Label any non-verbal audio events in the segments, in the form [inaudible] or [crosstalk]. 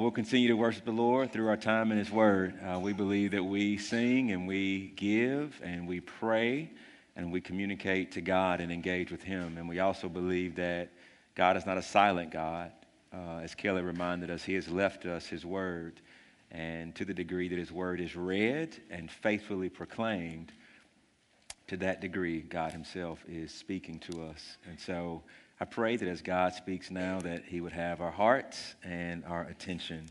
we'll continue to worship the Lord through our time in His Word. Uh, we believe that we sing and we give and we pray and we communicate to God and engage with Him. And we also believe that God is not a silent God. Uh, as Kelly reminded us, He has left us His Word. And to the degree that His Word is read and faithfully proclaimed, to that degree, God Himself is speaking to us. And so, I pray that as God speaks now, that He would have our hearts and our attention.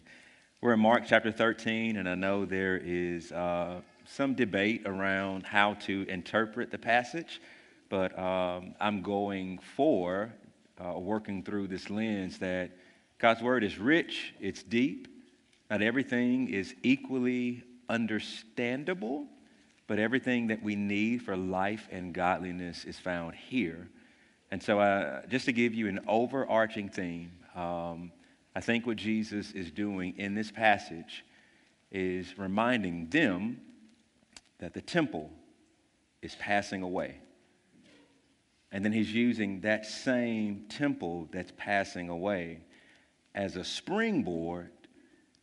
We're in Mark chapter 13, and I know there is uh, some debate around how to interpret the passage, but um, I'm going for uh, working through this lens that God's Word is rich, it's deep, not everything is equally understandable, but everything that we need for life and godliness is found here. And so, uh, just to give you an overarching theme, um, I think what Jesus is doing in this passage is reminding them that the temple is passing away. And then he's using that same temple that's passing away as a springboard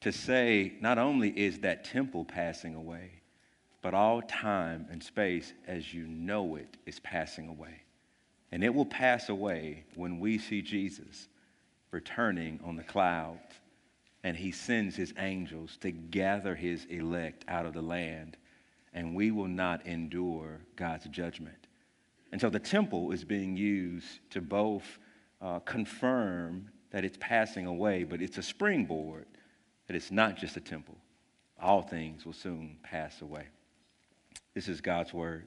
to say not only is that temple passing away, but all time and space as you know it is passing away. And it will pass away when we see Jesus returning on the clouds and he sends his angels to gather his elect out of the land, and we will not endure God's judgment. And so the temple is being used to both uh, confirm that it's passing away, but it's a springboard that it's not just a temple. All things will soon pass away. This is God's word.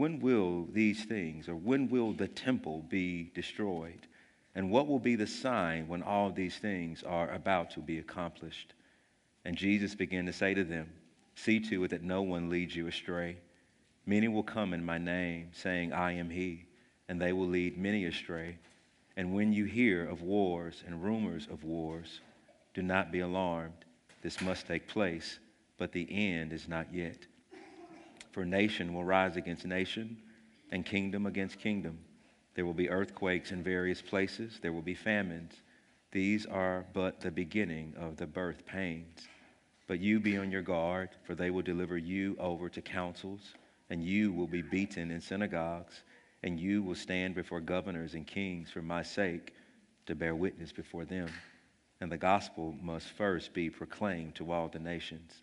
when will these things, or when will the temple be destroyed? And what will be the sign when all these things are about to be accomplished? And Jesus began to say to them, See to it that no one leads you astray. Many will come in my name, saying, I am he, and they will lead many astray. And when you hear of wars and rumors of wars, do not be alarmed. This must take place, but the end is not yet. For nation will rise against nation, and kingdom against kingdom. There will be earthquakes in various places, there will be famines. These are but the beginning of the birth pains. But you be on your guard, for they will deliver you over to councils, and you will be beaten in synagogues, and you will stand before governors and kings for my sake to bear witness before them. And the gospel must first be proclaimed to all the nations.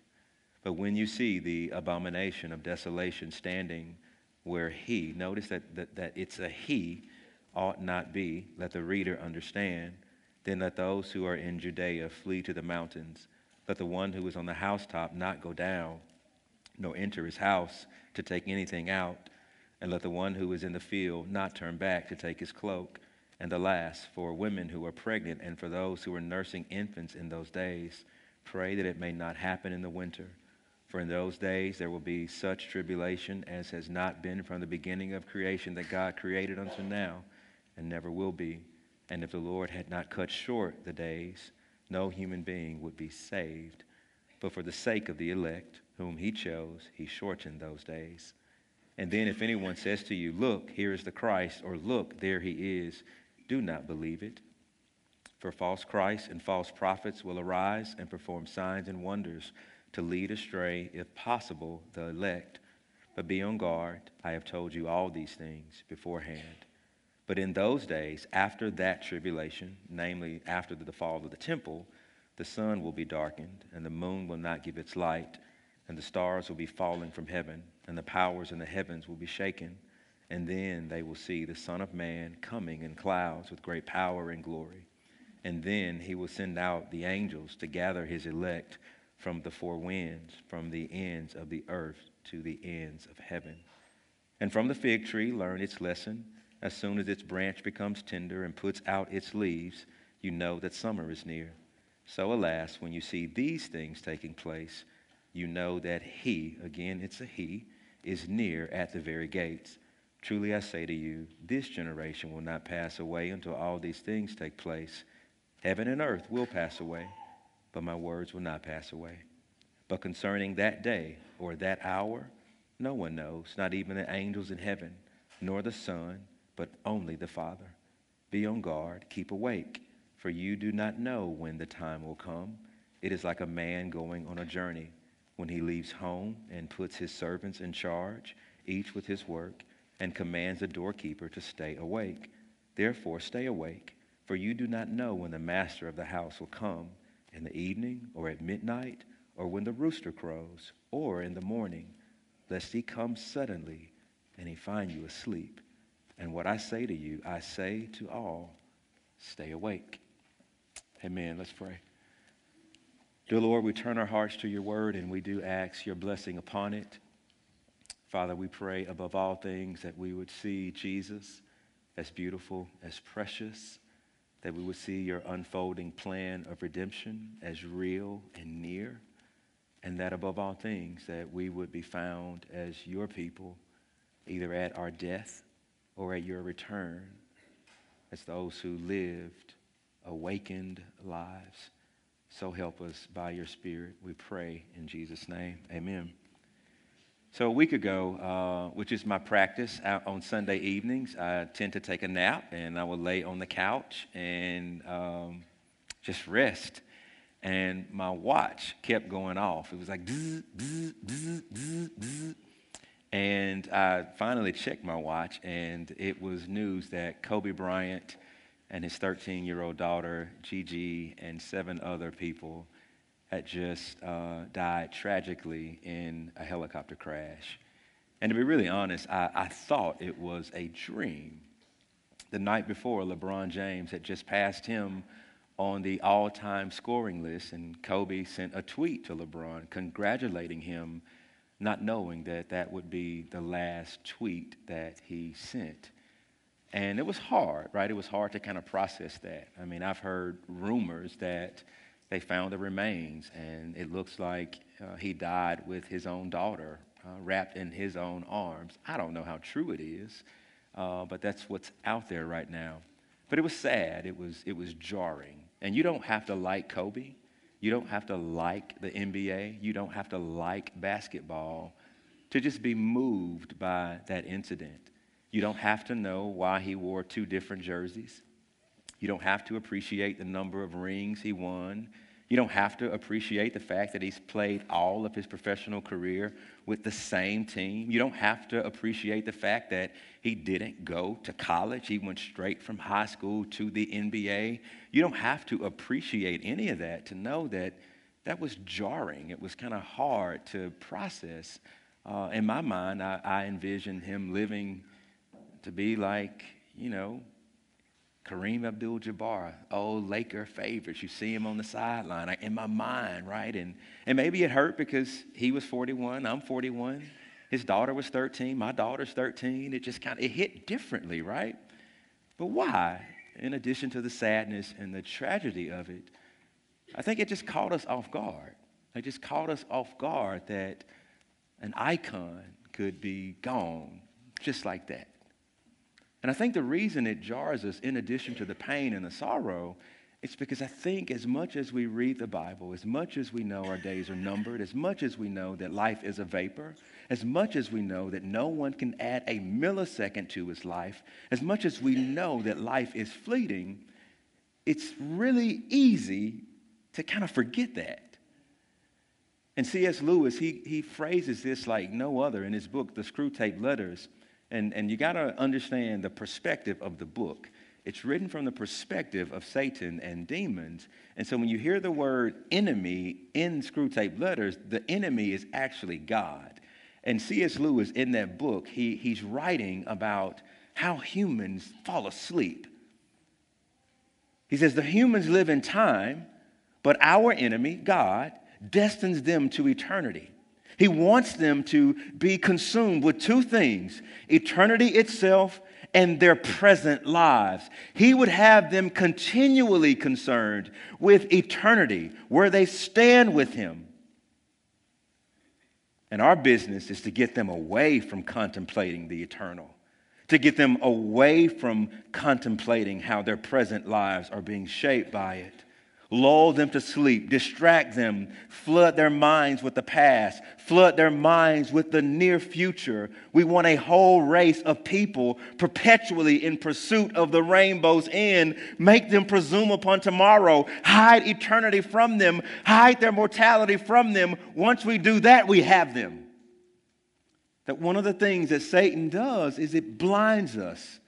But when you see the abomination of desolation standing where he, notice that, that, that it's a he, ought not be, let the reader understand. Then let those who are in Judea flee to the mountains. Let the one who is on the housetop not go down, nor enter his house to take anything out. And let the one who is in the field not turn back to take his cloak. And the last, for women who are pregnant and for those who are nursing infants in those days, pray that it may not happen in the winter for in those days there will be such tribulation as has not been from the beginning of creation that God created unto now, and never will be. And if the Lord had not cut short the days, no human being would be saved. But for the sake of the elect, whom he chose, he shortened those days. And then if anyone says to you, Look, here is the Christ, or Look, there he is, do not believe it. For false Christs and false prophets will arise and perform signs and wonders to lead astray, if possible, the elect. But be on guard. I have told you all these things beforehand. But in those days, after that tribulation, namely after the fall of the temple, the sun will be darkened, and the moon will not give its light, and the stars will be falling from heaven, and the powers in the heavens will be shaken. And then they will see the Son of Man coming in clouds with great power and glory. And then he will send out the angels to gather his elect from the four winds, from the ends of the earth to the ends of heaven. And from the fig tree, learn its lesson. As soon as its branch becomes tender and puts out its leaves, you know that summer is near. So, alas, when you see these things taking place, you know that he, again, it's a he, is near at the very gates. Truly I say to you, this generation will not pass away until all these things take place. Heaven and earth will pass away, but my words will not pass away. But concerning that day or that hour, no one knows, not even the angels in heaven, nor the Son, but only the Father. Be on guard, keep awake, for you do not know when the time will come. It is like a man going on a journey when he leaves home and puts his servants in charge, each with his work, and commands the doorkeeper to stay awake. Therefore, stay awake, for you do not know when the master of the house will come in the evening, or at midnight, or when the rooster crows, or in the morning, lest he come suddenly and he find you asleep. And what I say to you, I say to all stay awake. Amen. Let's pray. Dear Lord, we turn our hearts to your word and we do ask your blessing upon it. Father, we pray above all things that we would see Jesus as beautiful, as precious, that we would see your unfolding plan of redemption as real and near, and that above all things that we would be found as your people, either at our death or at your return, as those who lived awakened lives so help us by your Spirit. We pray in Jesus' name. Amen. So, a week ago, uh, which is my practice out on Sunday evenings, I tend to take a nap and I will lay on the couch and um, just rest. And my watch kept going off. It was like, bzz, bzz, bzz, bzz. and I finally checked my watch, and it was news that Kobe Bryant and his 13 year old daughter, Gigi, and seven other people had just uh, died tragically in a helicopter crash. And to be really honest, I, I thought it was a dream. The night before, LeBron James had just passed him on the all time scoring list, and Kobe sent a tweet to LeBron congratulating him, not knowing that that would be the last tweet that he sent. And it was hard, right? It was hard to kind of process that. I mean, I've heard rumors that they found the remains, and it looks like uh, he died with his own daughter uh, wrapped in his own arms. I don't know how true it is, uh, but that's what's out there right now. But it was sad. It was, it was jarring. And you don't have to like Kobe. You don't have to like the NBA. You don't have to like basketball to just be moved by that incident. You don't have to know why he wore two different jerseys. You don't have to appreciate the number of rings he won. You don't have to appreciate the fact that he's played all of his professional career with the same team. You don't have to appreciate the fact that he didn't go to college. He went straight from high school to the NBA. You don't have to appreciate any of that to know that that was jarring. It was kind of hard to process. Uh, in my mind, I, I envisioned him living to be like, you know, Kareem Abdul Jabbar, old Laker favorites. You see him on the sideline in my mind, right? And, and maybe it hurt because he was 41, I'm 41. His daughter was 13, my daughter's 13. It just kind of it hit differently, right? But why? In addition to the sadness and the tragedy of it, I think it just caught us off guard. It just caught us off guard that an icon could be gone just like that. And I think the reason it jars us, in addition to the pain and the sorrow, it's because I think as much as we read the Bible, as much as we know our days are numbered, as much as we know that life is a vapor, as much as we know that no one can add a millisecond to his life, as much as we know that life is fleeting, it's really easy to kind of forget that. And C.S. Lewis, he, he phrases this like no other in his book, The Screwtape Letters. And, and you got to understand the perspective of the book. it's written from the perspective of Satan and demons. And so when you hear the word enemy in Screwtape letters, the enemy is actually God. And C.S. Lewis, in that book, he, he's writing about how humans fall asleep. He says, The humans live in time, but our enemy, God, destines them to eternity. He wants them to be consumed with two things eternity itself and their present lives. He would have them continually concerned with eternity, where they stand with Him. And our business is to get them away from contemplating the eternal, to get them away from contemplating how their present lives are being shaped by it lull them to sleep, distract them, flood their minds with the past, flood their minds with the near future. We want a whole race of people perpetually in pursuit of the rainbow's end, make them presume upon tomorrow, hide eternity from them, hide their mortality from them. Once we do that, we have them. That one of the things that Satan does is it blinds us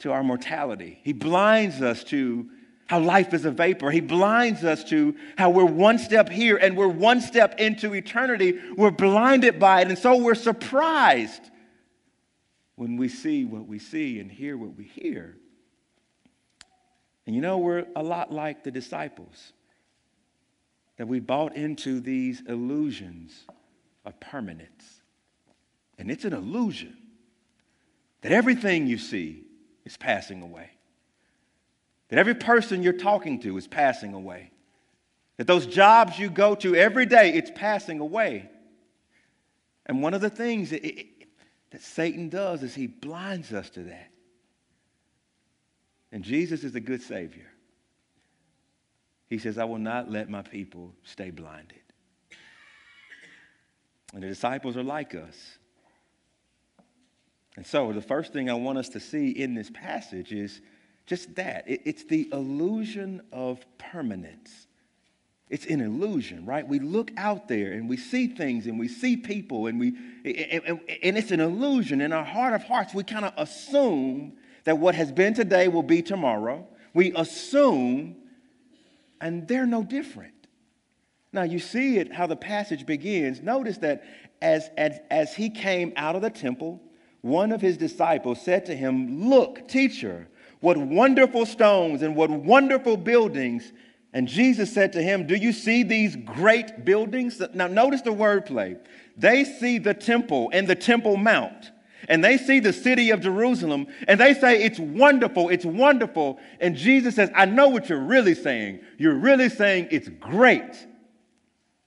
to our mortality. He blinds us to how life is a vapor. He blinds us to how we're one step here and we're one step into eternity. We're blinded by it. And so we're surprised when we see what we see and hear what we hear. And you know, we're a lot like the disciples, that we bought into these illusions of permanence. And it's an illusion that everything you see is passing away that every person you're talking to is passing away. That those jobs you go to every day, it's passing away. And one of the things that, it, that Satan does is he blinds us to that. And Jesus is a good Savior. He says, I will not let my people stay blinded. And the disciples are like us. And so, the first thing I want us to see in this passage is just that. It, it's the illusion of permanence. It's an illusion, right? We look out there and we see things and we see people and we and, and, it's an illusion. In our heart of hearts, we kind of assume that what has been today will be tomorrow. We assume, and they're no different. Now you see it how the passage begins. Notice that as, as, as he came out of the temple, one of his disciples said to him, Look, teacher, what wonderful stones and what wonderful buildings. And Jesus said to him, Do you see these great buildings? Now, notice the wordplay. They see the temple and the Temple Mount, and they see the city of Jerusalem, and they say, It's wonderful, it's wonderful. And Jesus says, I know what you're really saying. You're really saying it's great.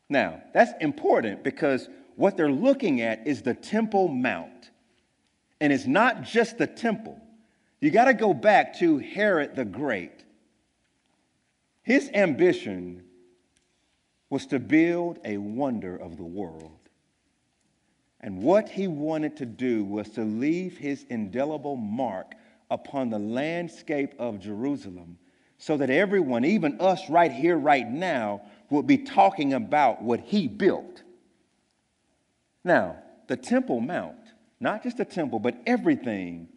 Now, that's important because what they're looking at is the Temple Mount. And it's not just the temple, you got to go back to Herod the Great. His ambition was to build a wonder of the world. And what he wanted to do was to leave his indelible mark upon the landscape of Jerusalem so that everyone, even us right here, right now, would be talking about what he built. Now, the Temple Mount, not just the temple, but everything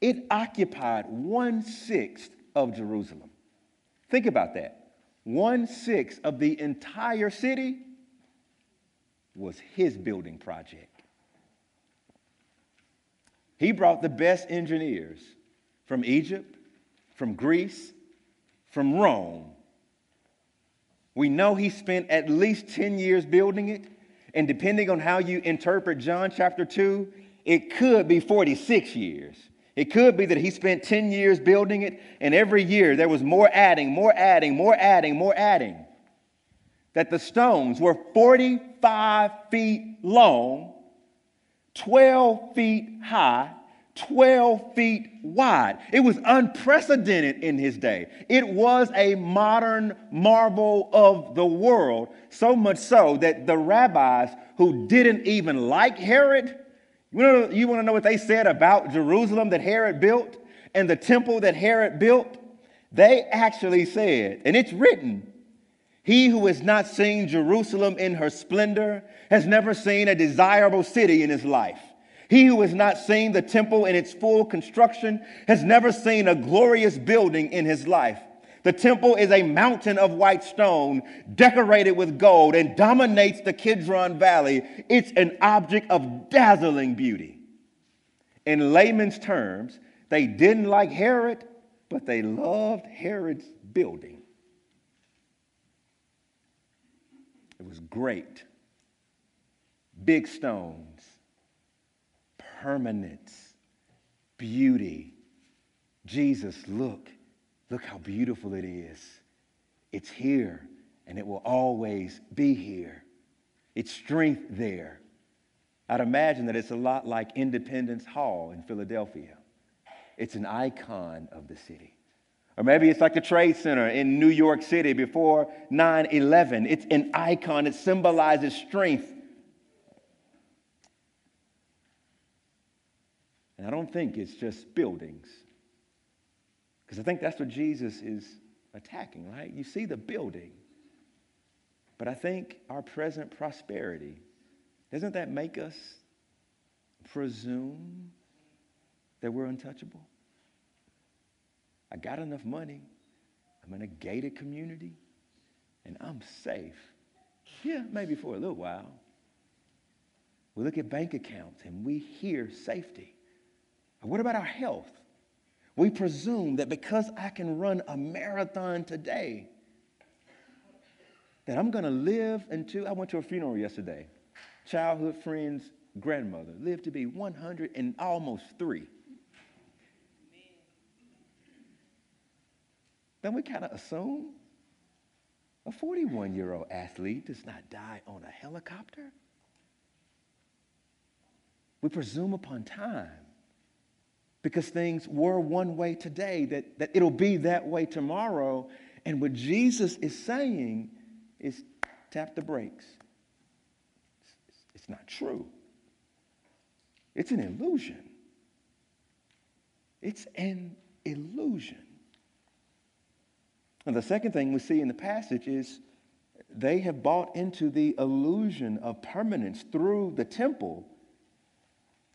it occupied one sixth of Jerusalem. Think about that. One sixth of the entire city was his building project. He brought the best engineers from Egypt, from Greece, from Rome. We know he spent at least 10 years building it, and depending on how you interpret John chapter 2, it could be 46 years. It could be that he spent 10 years building it, and every year there was more adding, more adding, more adding, more adding. That the stones were 45 feet long, 12 feet high, 12 feet wide. It was unprecedented in his day. It was a modern marvel of the world, so much so that the rabbis who didn't even like Herod you want, to, you want to know what they said about Jerusalem that Herod built and the temple that Herod built? They actually said, and it's written, he who has not seen Jerusalem in her splendor has never seen a desirable city in his life. He who has not seen the temple in its full construction has never seen a glorious building in his life. The temple is a mountain of white stone decorated with gold and dominates the Kidron Valley. It's an object of dazzling beauty. In layman's terms, they didn't like Herod, but they loved Herod's building. It was great. Big stones, permanence, beauty. Jesus, look Look how beautiful it is. It's here and it will always be here. It's strength there. I'd imagine that it's a lot like Independence Hall in Philadelphia. It's an icon of the city. Or maybe it's like the Trade Center in New York City before 9 11. It's an icon, it symbolizes strength. And I don't think it's just buildings. Because I think that's what Jesus is attacking, right? You see the building. But I think our present prosperity, doesn't that make us presume that we're untouchable? I got enough money. I'm in a gated community and I'm safe. Yeah, maybe for a little while. We look at bank accounts and we hear safety. What about our health? We presume that because I can run a marathon today, that I'm going to live until I went to a funeral yesterday. Childhood friend's grandmother lived to be 100 and almost three. Then we kind of assume a 41 year old athlete does not die on a helicopter. We presume upon time because things were one way today, that, that it'll be that way tomorrow. And what Jesus is saying is tap the brakes. It's, it's not true, it's an illusion. It's an illusion. And the second thing we see in the passage is they have bought into the illusion of permanence through the temple.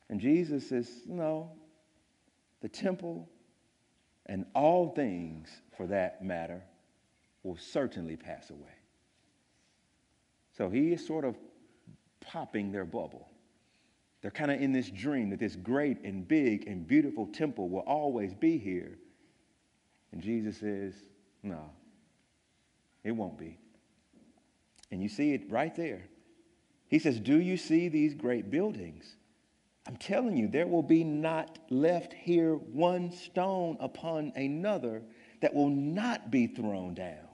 And Jesus says, No, the temple, and all things for that matter will certainly pass away. So he is sort of popping their bubble. They're kind of in this dream that this great and big and beautiful temple will always be here. And Jesus says, No, it won't be. And you see it right there. He says, Do you see these great buildings? I'm telling you, there will be not left here one stone upon another that will not be thrown down.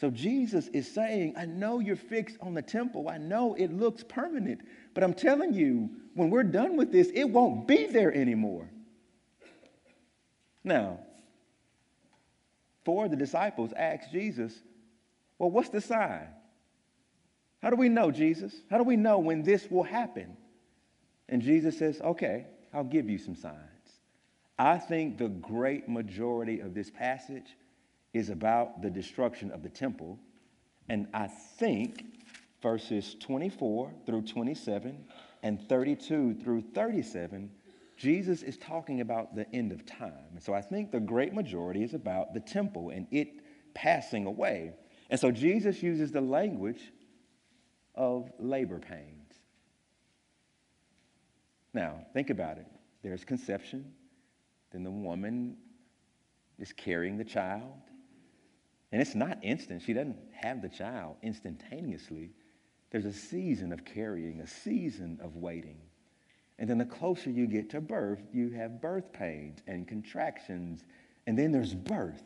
So Jesus is saying, I know you're fixed on the temple. I know it looks permanent, but I'm telling you, when we're done with this, it won't be there anymore. Now, four of the disciples asked Jesus, Well, what's the sign? How do we know, Jesus? How do we know when this will happen? And Jesus says, okay, I'll give you some signs. I think the great majority of this passage is about the destruction of the temple. And I think verses 24 through 27 and 32 through 37, Jesus is talking about the end of time. And so I think the great majority is about the temple and it passing away. And so Jesus uses the language of labor pain. Now, think about it. There's conception, then the woman is carrying the child. And it's not instant. She doesn't have the child instantaneously. There's a season of carrying, a season of waiting. And then the closer you get to birth, you have birth pains and contractions, and then there's birth.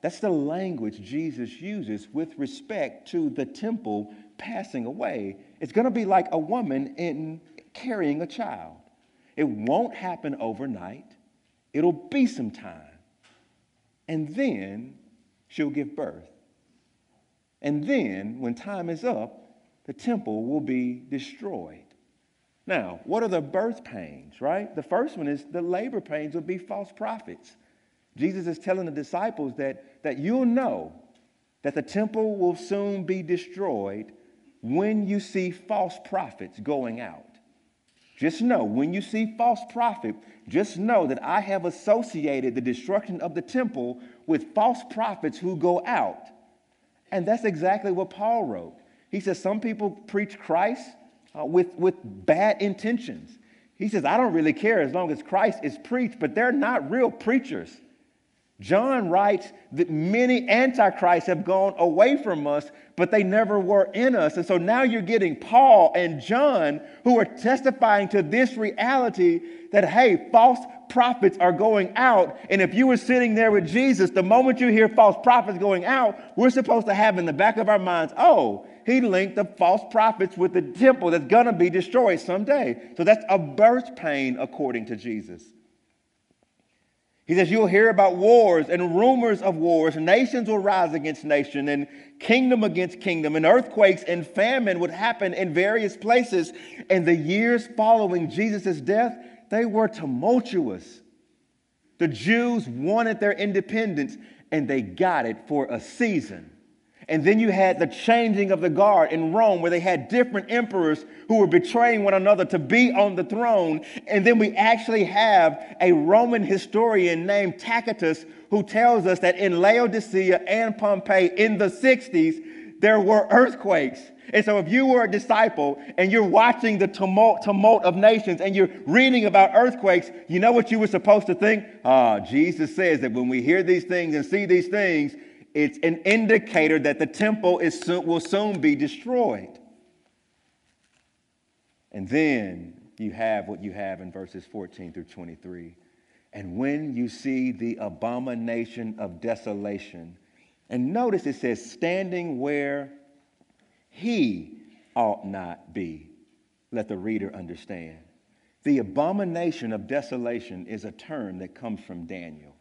That's the language Jesus uses with respect to the temple passing away. It's going to be like a woman in carrying a child. It won't happen overnight, it'll be some time. And then she'll give birth. And then, when time is up, the temple will be destroyed. Now, what are the birth pains, right? The first one is the labor pains will be false prophets. Jesus is telling the disciples that, that you'll know that the temple will soon be destroyed when you see false prophets going out. Just know when you see false prophet, just know that I have associated the destruction of the temple with false prophets who go out. And that's exactly what Paul wrote. He says some people preach Christ uh, with, with bad intentions. He says, I don't really care as long as Christ is preached, but they're not real preachers. John writes that many antichrists have gone away from us, but they never were in us. And so now you're getting Paul and John who are testifying to this reality that, hey, false prophets are going out. And if you were sitting there with Jesus, the moment you hear false prophets going out, we're supposed to have in the back of our minds, oh, he linked the false prophets with the temple that's going to be destroyed someday. So that's a birth pain according to Jesus. He says, You'll hear about wars and rumors of wars. Nations will rise against nation, and kingdom against kingdom, and earthquakes and famine would happen in various places. And the years following Jesus' death, they were tumultuous. The Jews wanted their independence, and they got it for a season. And then you had the changing of the guard in Rome, where they had different emperors who were betraying one another to be on the throne. And then we actually have a Roman historian named Tacitus who tells us that in Laodicea and Pompeii in the 60s, there were earthquakes. And so, if you were a disciple and you're watching the tumult, tumult of nations and you're reading about earthquakes, you know what you were supposed to think? Ah, Jesus says that when we hear these things and see these things, it's an indicator that the temple is will soon be destroyed. And then you have what you have in verses 14 through 23. And when you see the abomination of desolation, and notice it says, standing where he ought not be. Let the reader understand. The abomination of desolation is a term that comes from Daniel.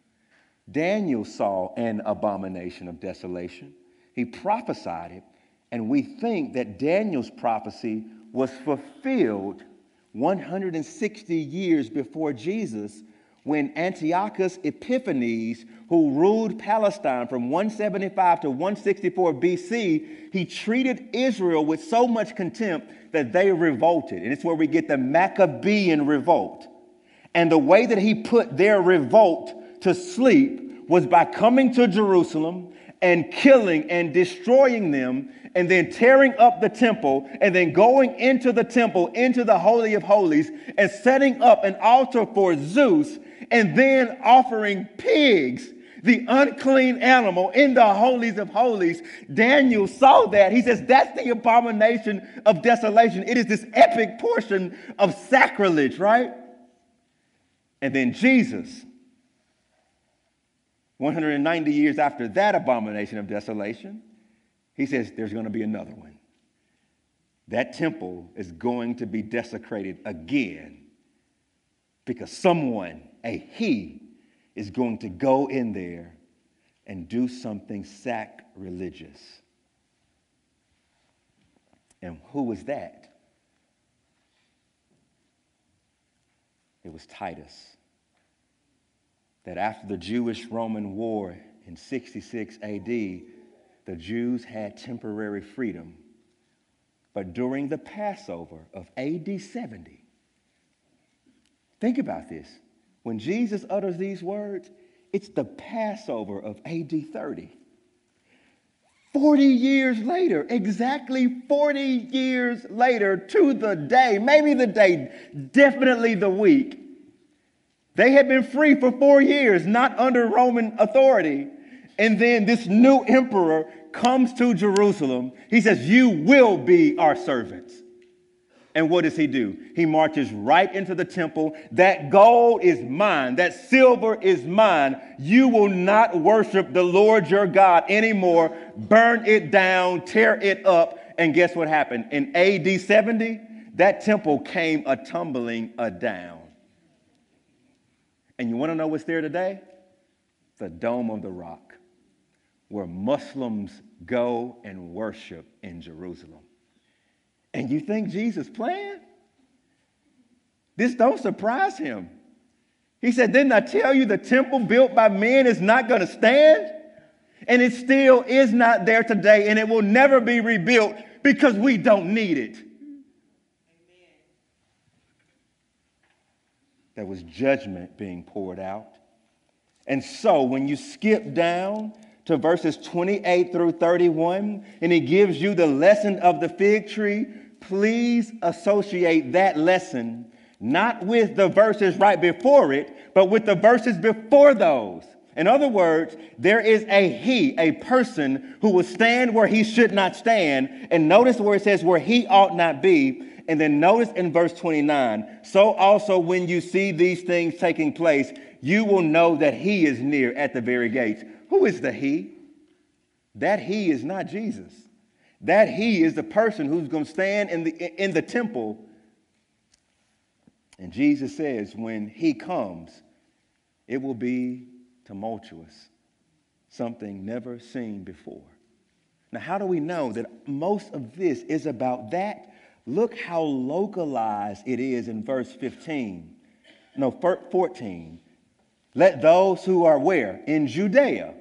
Daniel saw an abomination of desolation. He prophesied it, and we think that Daniel's prophecy was fulfilled 160 years before Jesus when Antiochus Epiphanes, who ruled Palestine from 175 to 164 BC, he treated Israel with so much contempt that they revolted. And it's where we get the Maccabean revolt. And the way that he put their revolt to sleep was by coming to Jerusalem and killing and destroying them and then tearing up the temple and then going into the temple, into the Holy of Holies, and setting up an altar for Zeus and then offering pigs, the unclean animal, in the holies of holies. Daniel saw that. He says that's the abomination of desolation. It is this epic portion of sacrilege, right? And then Jesus 190 years after that abomination of desolation, he says there's going to be another one. That temple is going to be desecrated again because someone, a he, is going to go in there and do something sacrilegious. And who was that? It was Titus that after the Jewish Roman War in 66 AD, the Jews had temporary freedom. But during the Passover of AD 70, think about this. When Jesus utters these words, it's the Passover of AD 30. 40 years later, exactly 40 years later to the day, maybe the day, definitely the week, they had been free for four years, not under Roman authority. And then this new emperor comes to Jerusalem. He says, You will be our servants. And what does he do? He marches right into the temple. That gold is mine. That silver is mine. You will not worship the Lord your God anymore. Burn it down, tear it up. And guess what happened? In AD 70, that temple came a tumbling a down. And you want to know what's there today? The Dome of the Rock, where Muslims go and worship in Jerusalem. And you think Jesus planned? This don't surprise him. He said, Didn't I tell you the temple built by men is not going to stand? And it still is not there today, and it will never be rebuilt because we don't need it. There was judgment being poured out. And so when you skip down to verses 28 through 31, and he gives you the lesson of the fig tree, please associate that lesson not with the verses right before it, but with the verses before those. In other words, there is a he, a person who will stand where he should not stand. And notice where it says where he ought not be. And then notice in verse 29 so also when you see these things taking place, you will know that he is near at the very gates. Who is the he? That he is not Jesus. That he is the person who's going to stand in the, in the temple. And Jesus says, when he comes, it will be tumultuous, something never seen before. Now, how do we know that most of this is about that? Look how localized it is in verse 15. No, 14. Let those who are where? In Judea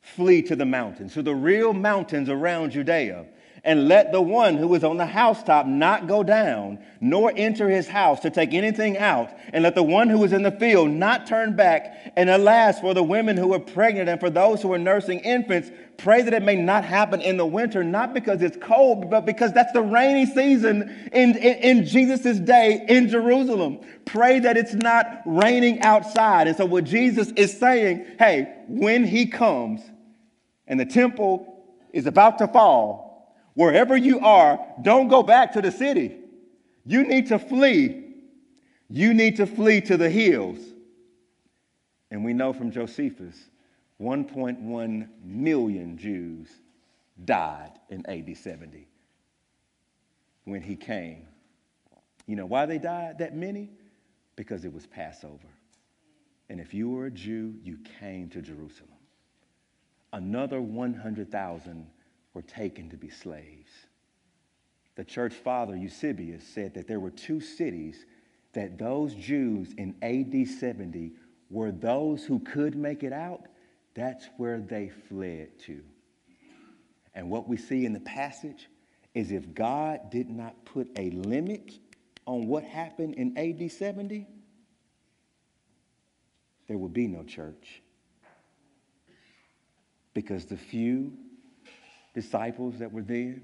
flee to the mountains, to the real mountains around Judea. And let the one who is on the housetop not go down, nor enter his house to take anything out. And let the one who is in the field not turn back. And alas, for the women who are pregnant and for those who are nursing infants, pray that it may not happen in the winter, not because it's cold, but because that's the rainy season in, in, in Jesus' day in Jerusalem. Pray that it's not raining outside. And so, what Jesus is saying, hey, when he comes and the temple is about to fall, Wherever you are, don't go back to the city. You need to flee. You need to flee to the hills. And we know from Josephus 1.1 million Jews died in AD 70 when he came. You know why they died that many? Because it was Passover. And if you were a Jew, you came to Jerusalem. Another 100,000 were taken to be slaves. The church father Eusebius said that there were two cities that those Jews in AD 70 were those who could make it out. That's where they fled to. And what we see in the passage is if God did not put a limit on what happened in AD 70, there would be no church. Because the few disciples that were there,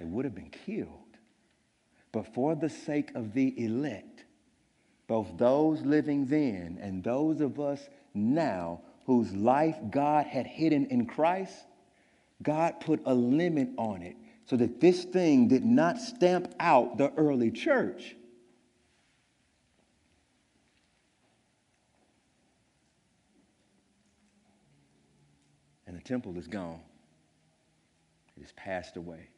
they would have been killed. But for the sake of the elect, both those living then and those of us now whose life God had hidden in Christ, God put a limit on it so that this thing did not stamp out the early church. And the temple is gone. It has passed away.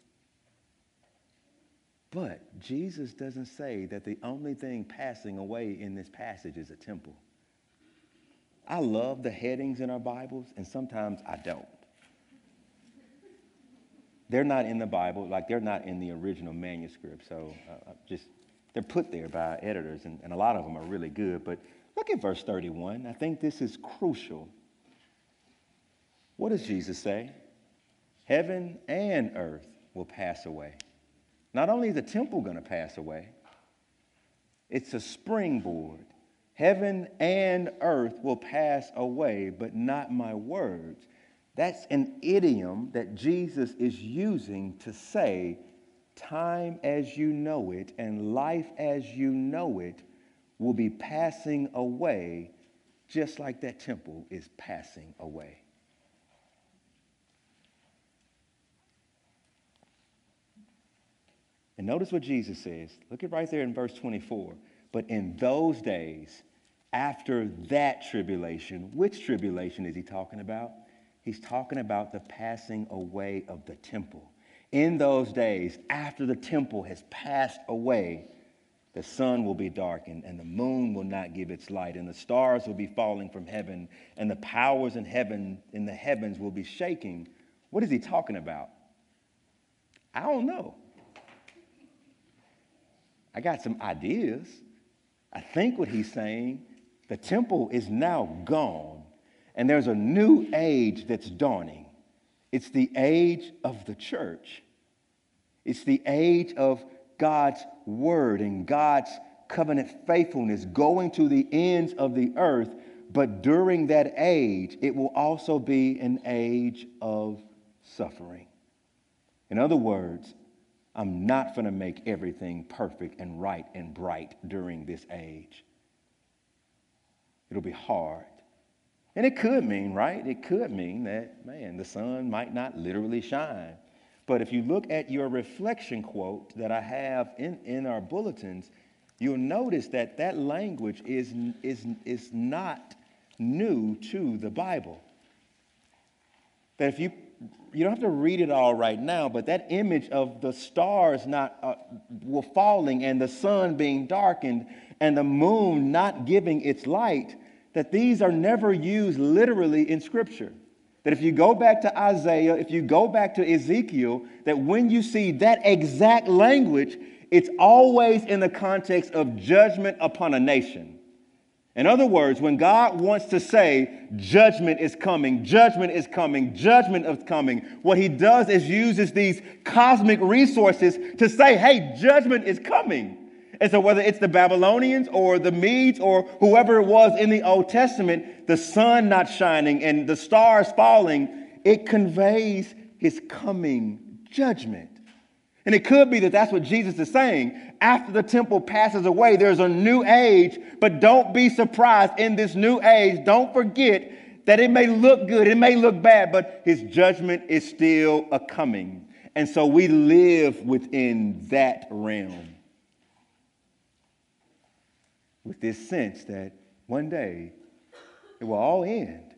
But Jesus doesn't say that the only thing passing away in this passage is a temple. I love the headings in our Bibles, and sometimes I don't. They're not in the Bible, like they're not in the original manuscript. So uh, uh just, they're put there by editors, and, and a lot of them are really good. But look at verse 31. I think this is crucial. What does Jesus say? Heaven and earth will pass away. Not only is the temple going to pass away, it's a springboard. Heaven and earth will pass away, but not my words. That's an idiom that Jesus is using to say, time as you know it and life as you know it will be passing away, just like that temple is passing away. And notice what Jesus says. Look at right there in verse 24. But in those days, after that tribulation, which tribulation is he talking about? He's talking about the passing away of the temple. In those days, after the temple has passed away, the sun will be darkened, and the moon will not give its light, and the stars will be falling from heaven, and the powers in heaven in the heavens will be shaking. What is he talking about? I don't know. I got some ideas. I think what he's saying, the temple is now gone, and there's a new age that's dawning. It's the age of the church. It's the age of God's word and God's covenant faithfulness, going to the ends of the earth. But during that age, it will also be an age of suffering. In other words, I'm not going to make everything perfect and right and bright during this age. It'll be hard. And it could mean, right? It could mean that, man, the sun might not literally shine. But if you look at your reflection quote that I have in, in our bulletins, you'll notice that that language is, is, is not new to the Bible. That if you you don't have to read it all right now, but that image of the stars not uh, falling and the sun being darkened and the moon not giving its light, that these are never used literally in Scripture. That if you go back to Isaiah, if you go back to Ezekiel, that when you see that exact language, it's always in the context of judgment upon a nation. In other words, when God wants to say judgment is coming, judgment is coming, judgment is coming, what he does is uses these cosmic resources to say, hey, judgment is coming. And so, whether it's the Babylonians or the Medes or whoever it was in the Old Testament, the sun not shining and the stars falling, it conveys his coming judgment. And it could be that that's what Jesus is saying. After the temple passes away, there's a new age, but don't be surprised in this new age. Don't forget that it may look good, it may look bad, but his judgment is still a coming. And so we live within that realm with this sense that one day it will all end.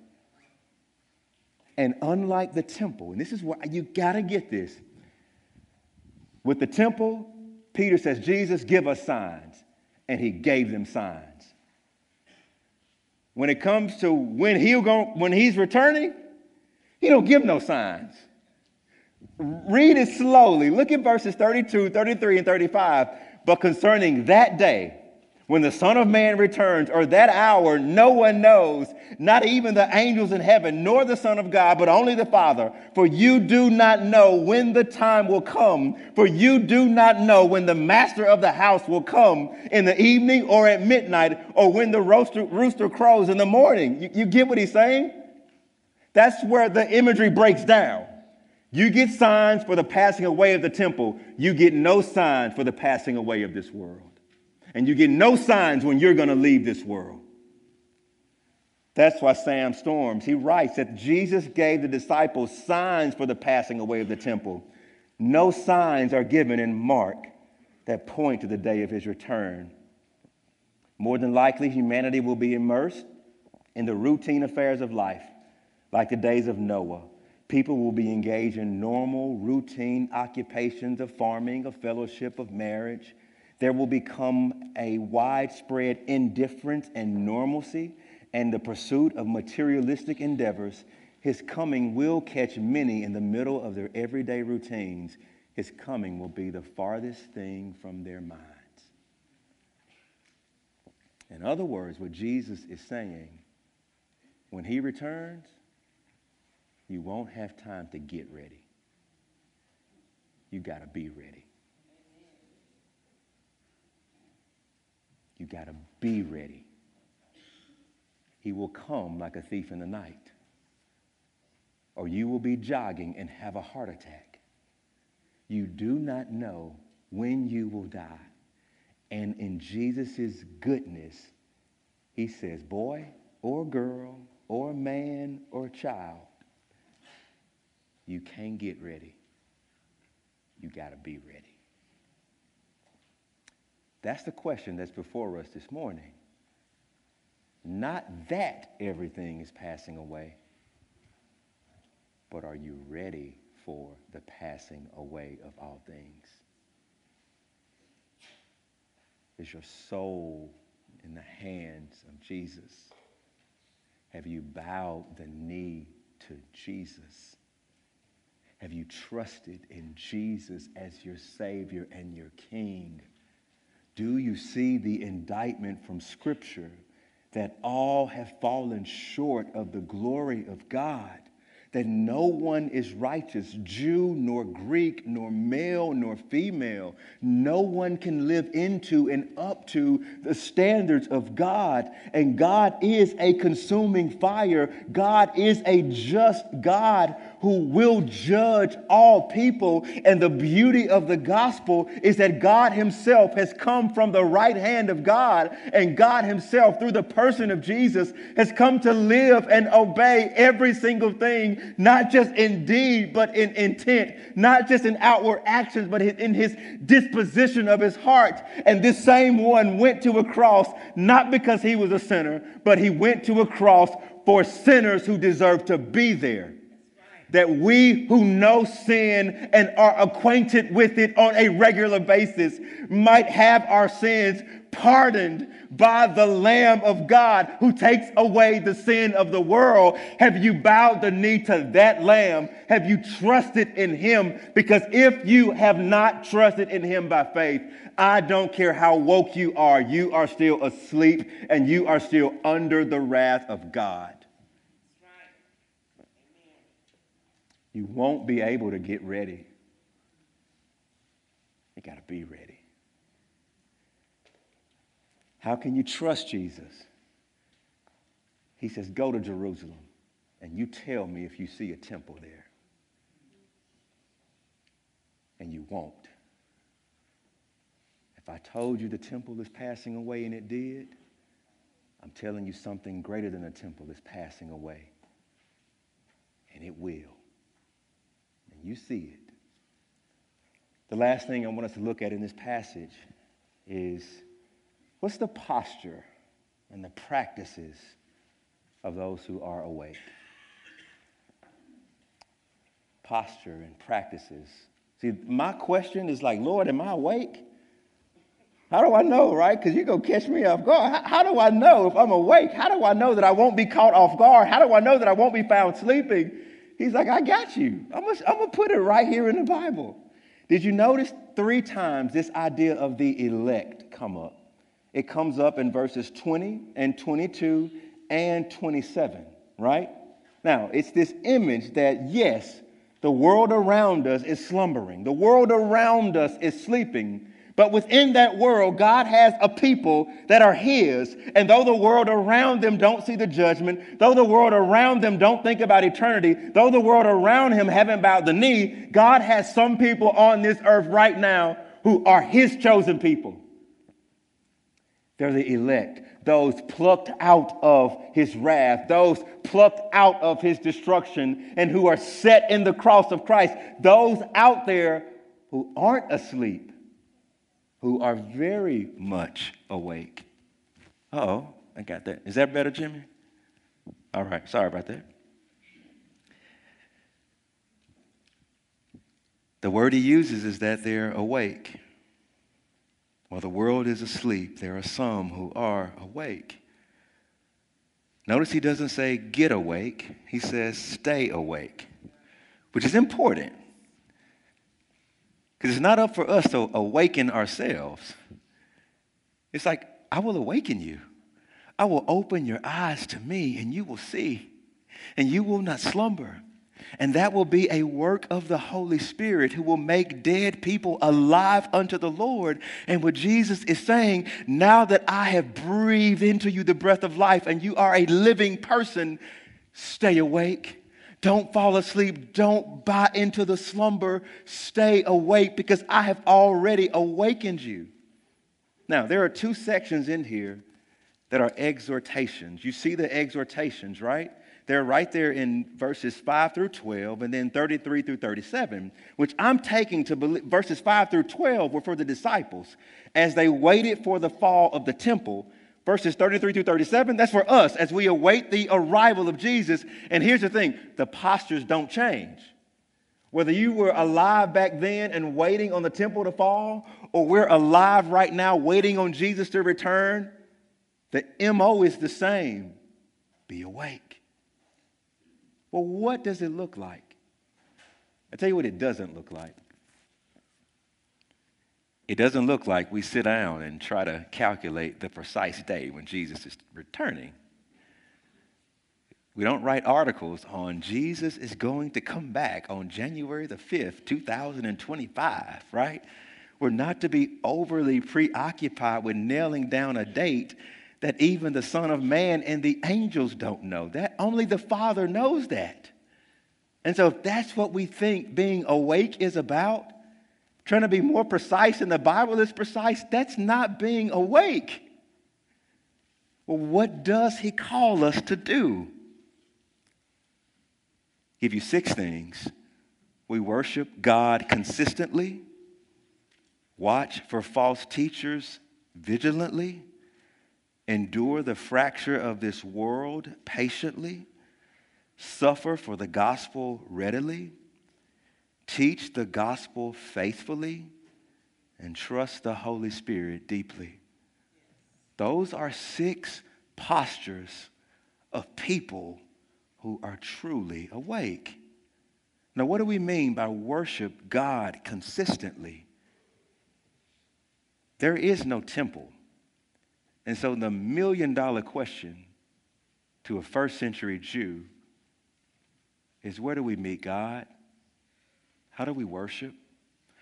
And unlike the temple, and this is why you got to get this with the temple, Peter says, Jesus, give us signs. And he gave them signs. When it comes to when, he'll go, when he's returning, he don't give no signs. Read it slowly. Look at verses 32, 33, and 35. But concerning that day, when the Son of Man returns, or that hour, no one knows, not even the angels in heaven, nor the Son of God, but only the Father. For you do not know when the time will come, for you do not know when the master of the house will come in the evening or at midnight, or when the rooster, rooster crows in the morning. You, you get what he's saying? That's where the imagery breaks down. You get signs for the passing away of the temple, you get no signs for the passing away of this world and you get no signs when you're going to leave this world. That's why Sam Storms, he writes that Jesus gave the disciples signs for the passing away of the temple. No signs are given in Mark that point to the day of his return. More than likely, humanity will be immersed in the routine affairs of life, like the days of Noah. People will be engaged in normal, routine occupations of farming, of fellowship, of marriage, there will become a widespread indifference and normalcy and the pursuit of materialistic endeavors. His coming will catch many in the middle of their everyday routines. His coming will be the farthest thing from their minds. In other words, what Jesus is saying, when he returns, you won't have time to get ready. You got to be ready. Got to be ready. He will come like a thief in the night. Or you will be jogging and have a heart attack. You do not know when you will die. And in Jesus' goodness, he says, boy or girl or man or child, you can't get ready. You got to be ready. That's the question that's before us this morning. Not that everything is passing away, but are you ready for the passing away of all things? Is your soul in the hands of Jesus? Have you bowed the knee to Jesus? Have you trusted in Jesus as your Savior and your King? Do you see the indictment from Scripture that all have fallen short of the glory of God? That no one is righteous, Jew nor Greek, nor male nor female. No one can live into and up to the standards of God. And God is a consuming fire. God is a just God who will judge all people. And the beauty of the gospel is that God Himself has come from the right hand of God, and God Himself, through the person of Jesus, has come to live and obey every single thing not just in deed, but in intent, not just in outward actions, but in his disposition of his heart. And this same one went to a cross, not because he was a sinner, but he went to a cross for sinners who deserve to be there that we who know sin and are acquainted with it on a regular basis might have our sins pardoned by the Lamb of God who takes away the sin of the world? Have you bowed the knee to that Lamb? Have you trusted in Him? Because if you have not trusted in Him by faith, I don't care how woke you are, you are still asleep and you are still under the wrath of God. You won't be able to get ready. You got to be ready. How can you trust Jesus? He says, Go to Jerusalem and you tell me if you see a temple there. And you won't. If I told you the temple is passing away and it did, I'm telling you something greater than a temple is passing away. And it will. And you see it. The last thing I want us to look at in this passage is What's the posture and the practices of those who are awake? Posture and practices. See, my question is like, Lord, am I awake? How do I know, right? Because you're going to catch me off guard. How, how, do I know if I'm awake? How do I know that I won't be caught off guard? How do I know that I won't be found sleeping? He's like, I got you. I'm going to put it right here in the Bible. Did you notice three times this idea of the elect come up? It comes up in verses 20 and 22 and 27, right? Now, it's this image that, yes, the world around us is slumbering, the world around us is sleeping. But within that world, God has a people that are His. And though the world around them don't see the judgment, though the world around them don't think about eternity, though the world around Him haven't bowed the knee, God has some people on this earth right now who are His chosen people. They're the elect, those plucked out of his wrath, those plucked out of his destruction, and who are set in the cross of Christ. Those out there who aren't asleep, who are very much awake. oh, I got that. Is that better, Jimmy? All right, sorry about that. The word he uses is that they're awake. While the world is asleep, there are some who are awake. Notice he doesn't say get awake, he says stay awake, which is important. Because it's not up for us to awaken ourselves. It's like, I will awaken you. I will open your eyes to me, and you will see, and you will not slumber. And that will be a work of the Holy Spirit who will make dead people alive unto the Lord. And what Jesus is saying, now that I have breathed into you the breath of life and you are a living person, stay awake. Don't fall asleep. Don't buy into the slumber. Stay awake because I have already awakened you. Now, there are two sections in here that are exhortations. You see the exhortations, right? They're right there in verses 5 through 12 and then 33 through 37, which I'm taking to believe verses 5 through 12 were for the disciples as they waited for the fall of the temple. Verses 33 through 37, that's for us as we await the arrival of Jesus. And here's the thing the postures don't change. Whether you were alive back then and waiting on the temple to fall, or we're alive right now waiting on Jesus to return, the MO is the same be awake. Well, what does it look like? I tell you what it doesn't look like. It doesn't look like we sit down and try to calculate the precise day when Jesus is returning. We don't write articles on Jesus is going to come back on January the 5th, 2025, right? We're not to be overly preoccupied with nailing down a date that even the Son of Man and the angels don't know. That only the Father knows that. And so if that's what we think being awake is about, trying to be more precise than the Bible is precise, that's not being awake. Well, what does he call us to do? Give you six things. We worship God consistently, watch for false teachers vigilantly, endure the fracture of this world patiently, suffer for the gospel readily, teach the gospel faithfully, and trust the Holy Spirit deeply. Those are six postures of people who are truly awake. Now, what do we mean by worship God consistently? There is no temple. And so, the million dollar question to a first century Jew is where do we meet God? How do we worship?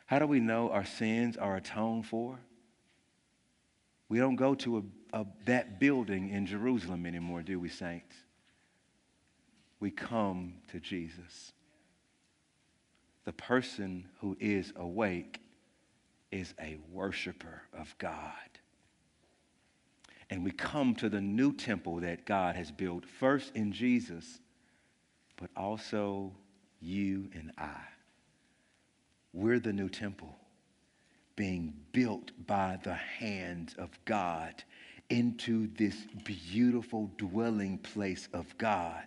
How do we know our sins are atoned for? We don't go to a, a, that building in Jerusalem anymore, do we, saints? We come to Jesus. The person who is awake is a worshiper of God. And we come to the new temple that God has built, first in Jesus, but also you and I. We're the new temple being built by the hands of God into this beautiful dwelling place of God.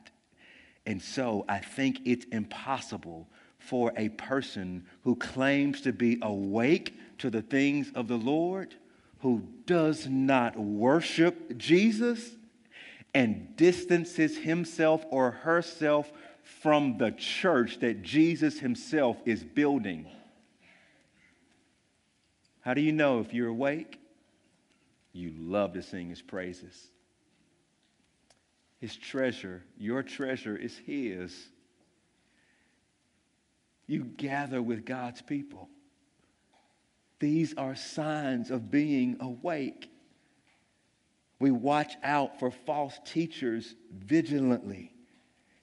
And so I think it's impossible for a person who claims to be awake to the things of the Lord, who does not worship Jesus and distances himself or herself from the church that Jesus himself is building how do you know if you're awake? You love to sing his praises. His treasure, your treasure is his. You gather with God's people. These are signs of being awake. We watch out for false teachers vigilantly.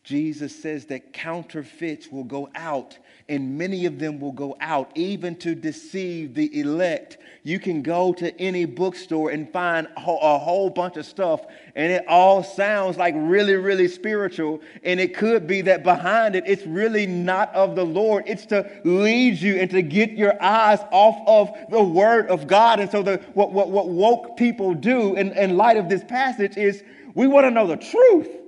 Jesus says that counterfeits will go out, and many of them will go out, even to deceive the elect. You can go to any bookstore and find a whole bunch of stuff, and it all sounds like really, really spiritual. And it could be that behind it, it's really not of the Lord. It's to lead you and to get your eyes off of the Word of God. And so, the, what, what, what woke people do in, in light of this passage is we want to know the truth.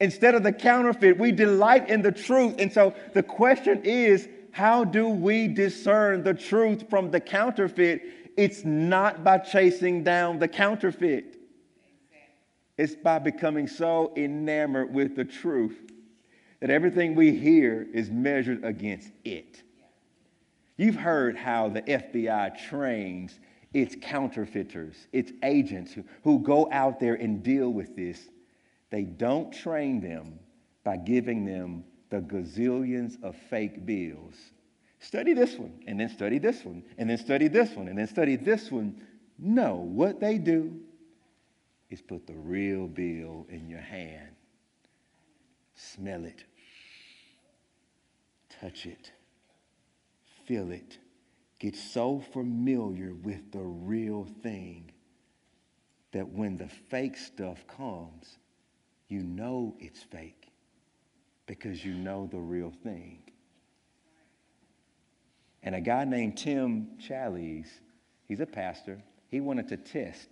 Instead of the counterfeit, we delight in the truth. And so the question is how do we discern the truth from the counterfeit? It's not by chasing down the counterfeit, it's by becoming so enamored with the truth that everything we hear is measured against it. You've heard how the FBI trains its counterfeiters, its agents who, who go out there and deal with this. They don't train them by giving them the gazillions of fake bills. Study this one, and then study this one, and then study this one, and then study this one. No, what they do is put the real bill in your hand. Smell it, touch it, feel it. Get so familiar with the real thing that when the fake stuff comes, you know it's fake because you know the real thing. And a guy named Tim Challies, he's a pastor, he wanted to test.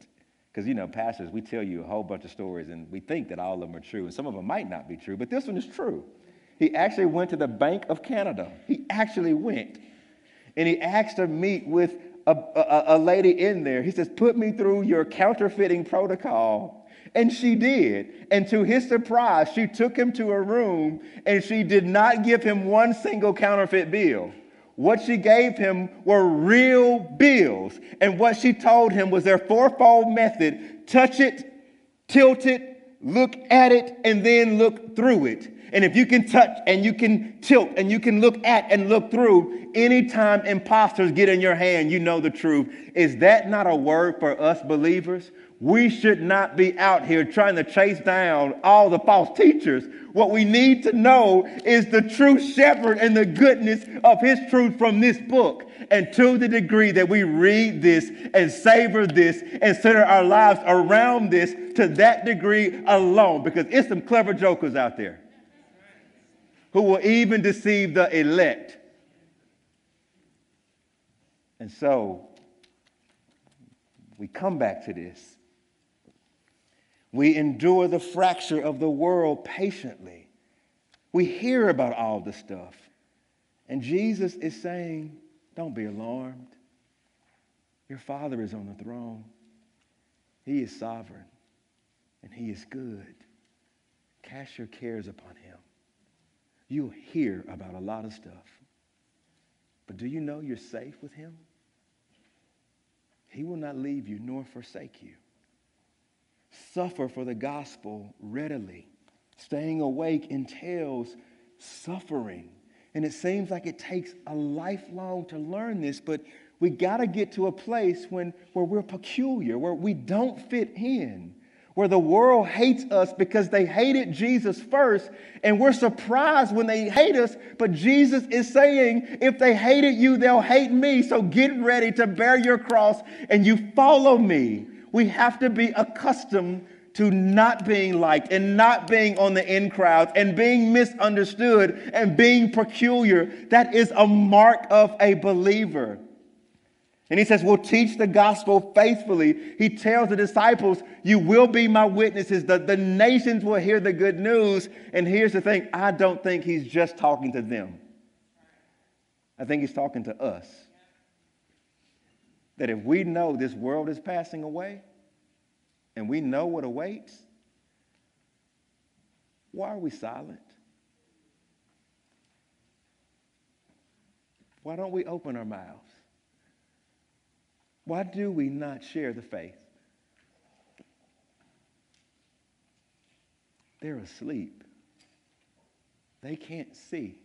Because, you know, pastors, we tell you a whole bunch of stories and we think that all of them are true, and some of them might not be true, but this one is true. He actually went to the Bank of Canada. He actually went. And he asked to meet with a, a, a lady in there. He says, Put me through your counterfeiting protocol and she did. And to his surprise, she took him to a room and she did not give him one single counterfeit bill. What she gave him were real bills. And what she told him was their fourfold method touch it, tilt it, look at it and then look through it. And if you can touch and you can tilt and you can look at and look through, anytime imposters get in your hand, you know the truth. Is that not a word for us believers? We should not be out here trying to chase down all the false teachers. What we need to know is the true shepherd and the goodness of his truth from this book. And to the degree that we read this and savor this and center our lives around this, to that degree alone, because it's some clever jokers out there who will even deceive the elect. And so we come back to this. We endure the fracture of the world patiently. We hear about all the stuff. And Jesus is saying, Don't be alarmed. Your Father is on the throne, He is sovereign, and He is good. Cast your cares upon Him. You'll hear about a lot of stuff. But do you know you're safe with Him? He will not leave you nor forsake you suffer for the gospel readily. Staying awake entails suffering. And it seems like it takes a lifelong to learn this, but we got to get to a place when, where we're peculiar, where we don't fit in, where the world hates us because they hated Jesus first, and we're surprised when they hate us. But Jesus is saying, if they hated you, they'll hate me. So get ready to bear your cross and you follow me we have to be accustomed to not being liked and not being on the in crowds and being misunderstood and being peculiar. That is a mark of a believer. And he says, We'll teach the gospel faithfully. He tells the disciples, You will be my witnesses. The, the nations will hear the good news. And here's the thing I don't think he's just talking to them, I think he's talking to us that if we know this world is passing away and we know what awaits, why are we silent? Why don't we open our mouths? Why do we not share the faith? They're asleep. They can't see.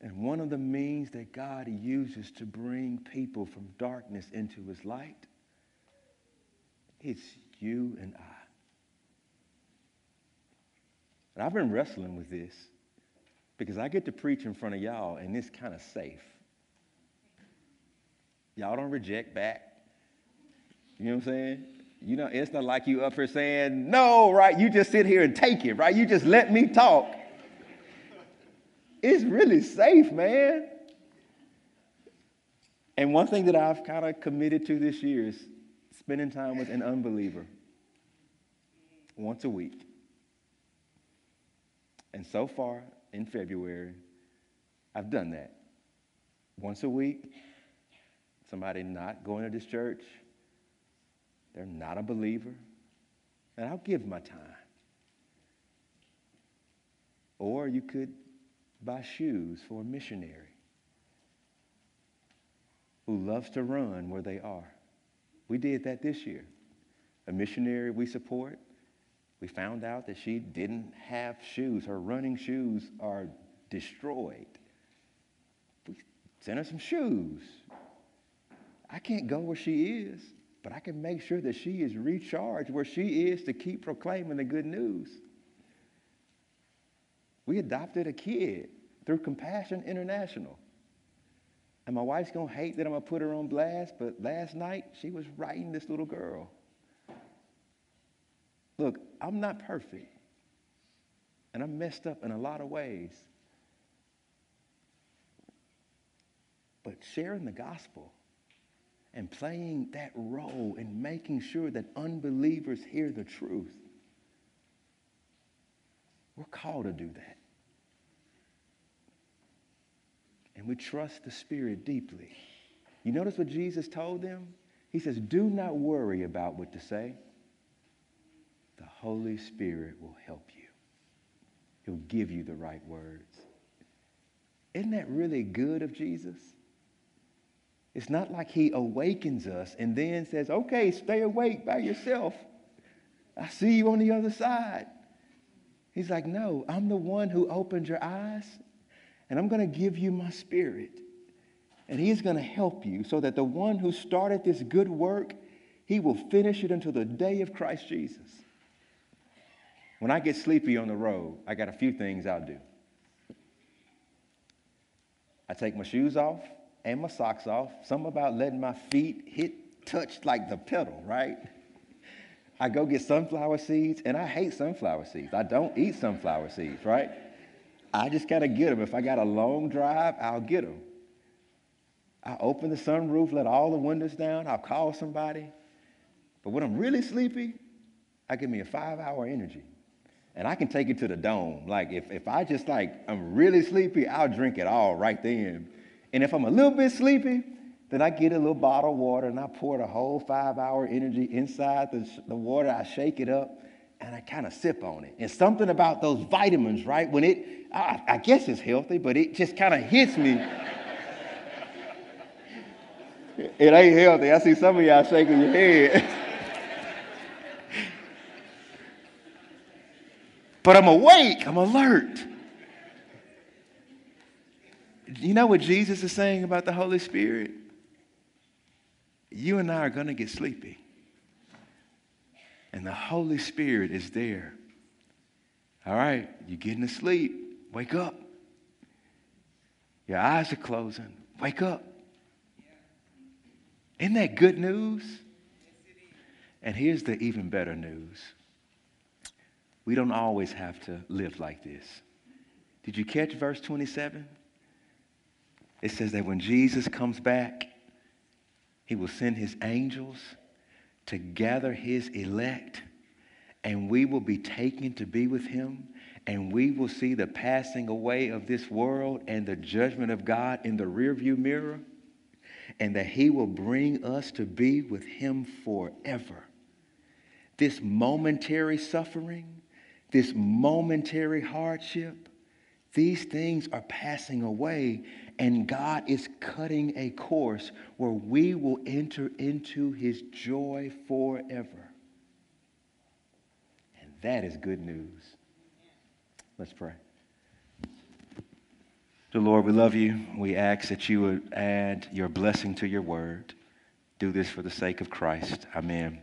And one of the means that God uses to bring people from darkness into his light, it's you and I. And I've been wrestling with this because I get to preach in front of y'all and it's kind of safe. Y'all don't reject back. You know what I'm saying? You know, it's not like you up here saying, no, right? You just sit here and take it, right? You just let me talk it's really safe, man. And one thing that I've kind of committed to this year is spending time with an unbeliever once a week. And so far in February, I've done that. Once a week, somebody not going to this church, they're not a believer, and I'll give my time. Or you could buy shoes for a missionary who loves to run where they are. We did that this year. A missionary we support, we found out that she didn't have shoes. Her running shoes are destroyed. We sent her some shoes. I can't go where she is, but I can make sure that she is recharged where she is to keep proclaiming the good news. We adopted a kid through Compassion International. And my wife's gonna hate that I'm gonna put her on blast, but last night she was writing this little girl. Look, I'm not perfect, and I'm messed up in a lot of ways. But sharing the gospel and playing that role in making sure that unbelievers hear the truth, we're called to do that. and we trust the Spirit deeply. You notice what Jesus told them? He says, Do not worry about what to say. The Holy Spirit will help you, He'll give you the right words. Isn't that really good of Jesus? It's not like He awakens us and then says, Okay, stay awake by yourself. I see you on the other side. He's like, No, I'm the one who opened your eyes, and I'm going to give you my spirit. And he's going to help you so that the one who started this good work, he will finish it until the day of Christ Jesus. When I get sleepy on the road, I got a few things I'll do. I take my shoes off and my socks off. Something about letting my feet hit, touch like the pedal, right? I go get sunflower seeds, and I hate sunflower seeds. I don't eat sunflower seeds, right? I just gotta get them. If I got a long drive, I'll get them. I open the sunroof, let all the windows down, I'll call somebody. But when I'm really sleepy, I give me a five hour energy and I can take it to the dome. Like if, if I just like I'm really sleepy, I'll drink it all right then. And if I'm a little bit sleepy, then I get a little bottle of water and I pour the whole five hour energy inside the, the water. I shake it up and I kind of sip on it. And something about those vitamins, right? When it, I, I guess it's healthy, but it just kind of hits me. [laughs] it ain't healthy. I see some of y'all shaking your head. [laughs] but I'm awake, I'm alert. You know what Jesus is saying about the Holy Spirit? You and I are going to get sleepy. And the Holy Spirit is there. All right, you're getting asleep. Wake up. Your eyes are closing. Wake up. Isn't that good news? And here's the even better news we don't always have to live like this. Did you catch verse 27? It says that when Jesus comes back, he will send his angels to gather his elect, and we will be taken to be with him, and we will see the passing away of this world and the judgment of God in the rearview mirror, and that he will bring us to be with him forever. This momentary suffering this momentary hardship, these things are passing away, and God is cutting a course where we will enter into his joy forever. And that is good news. Let's pray. Dear Lord, we love you. We ask that you would add your blessing to your word. Do this for the sake of Christ. Amen.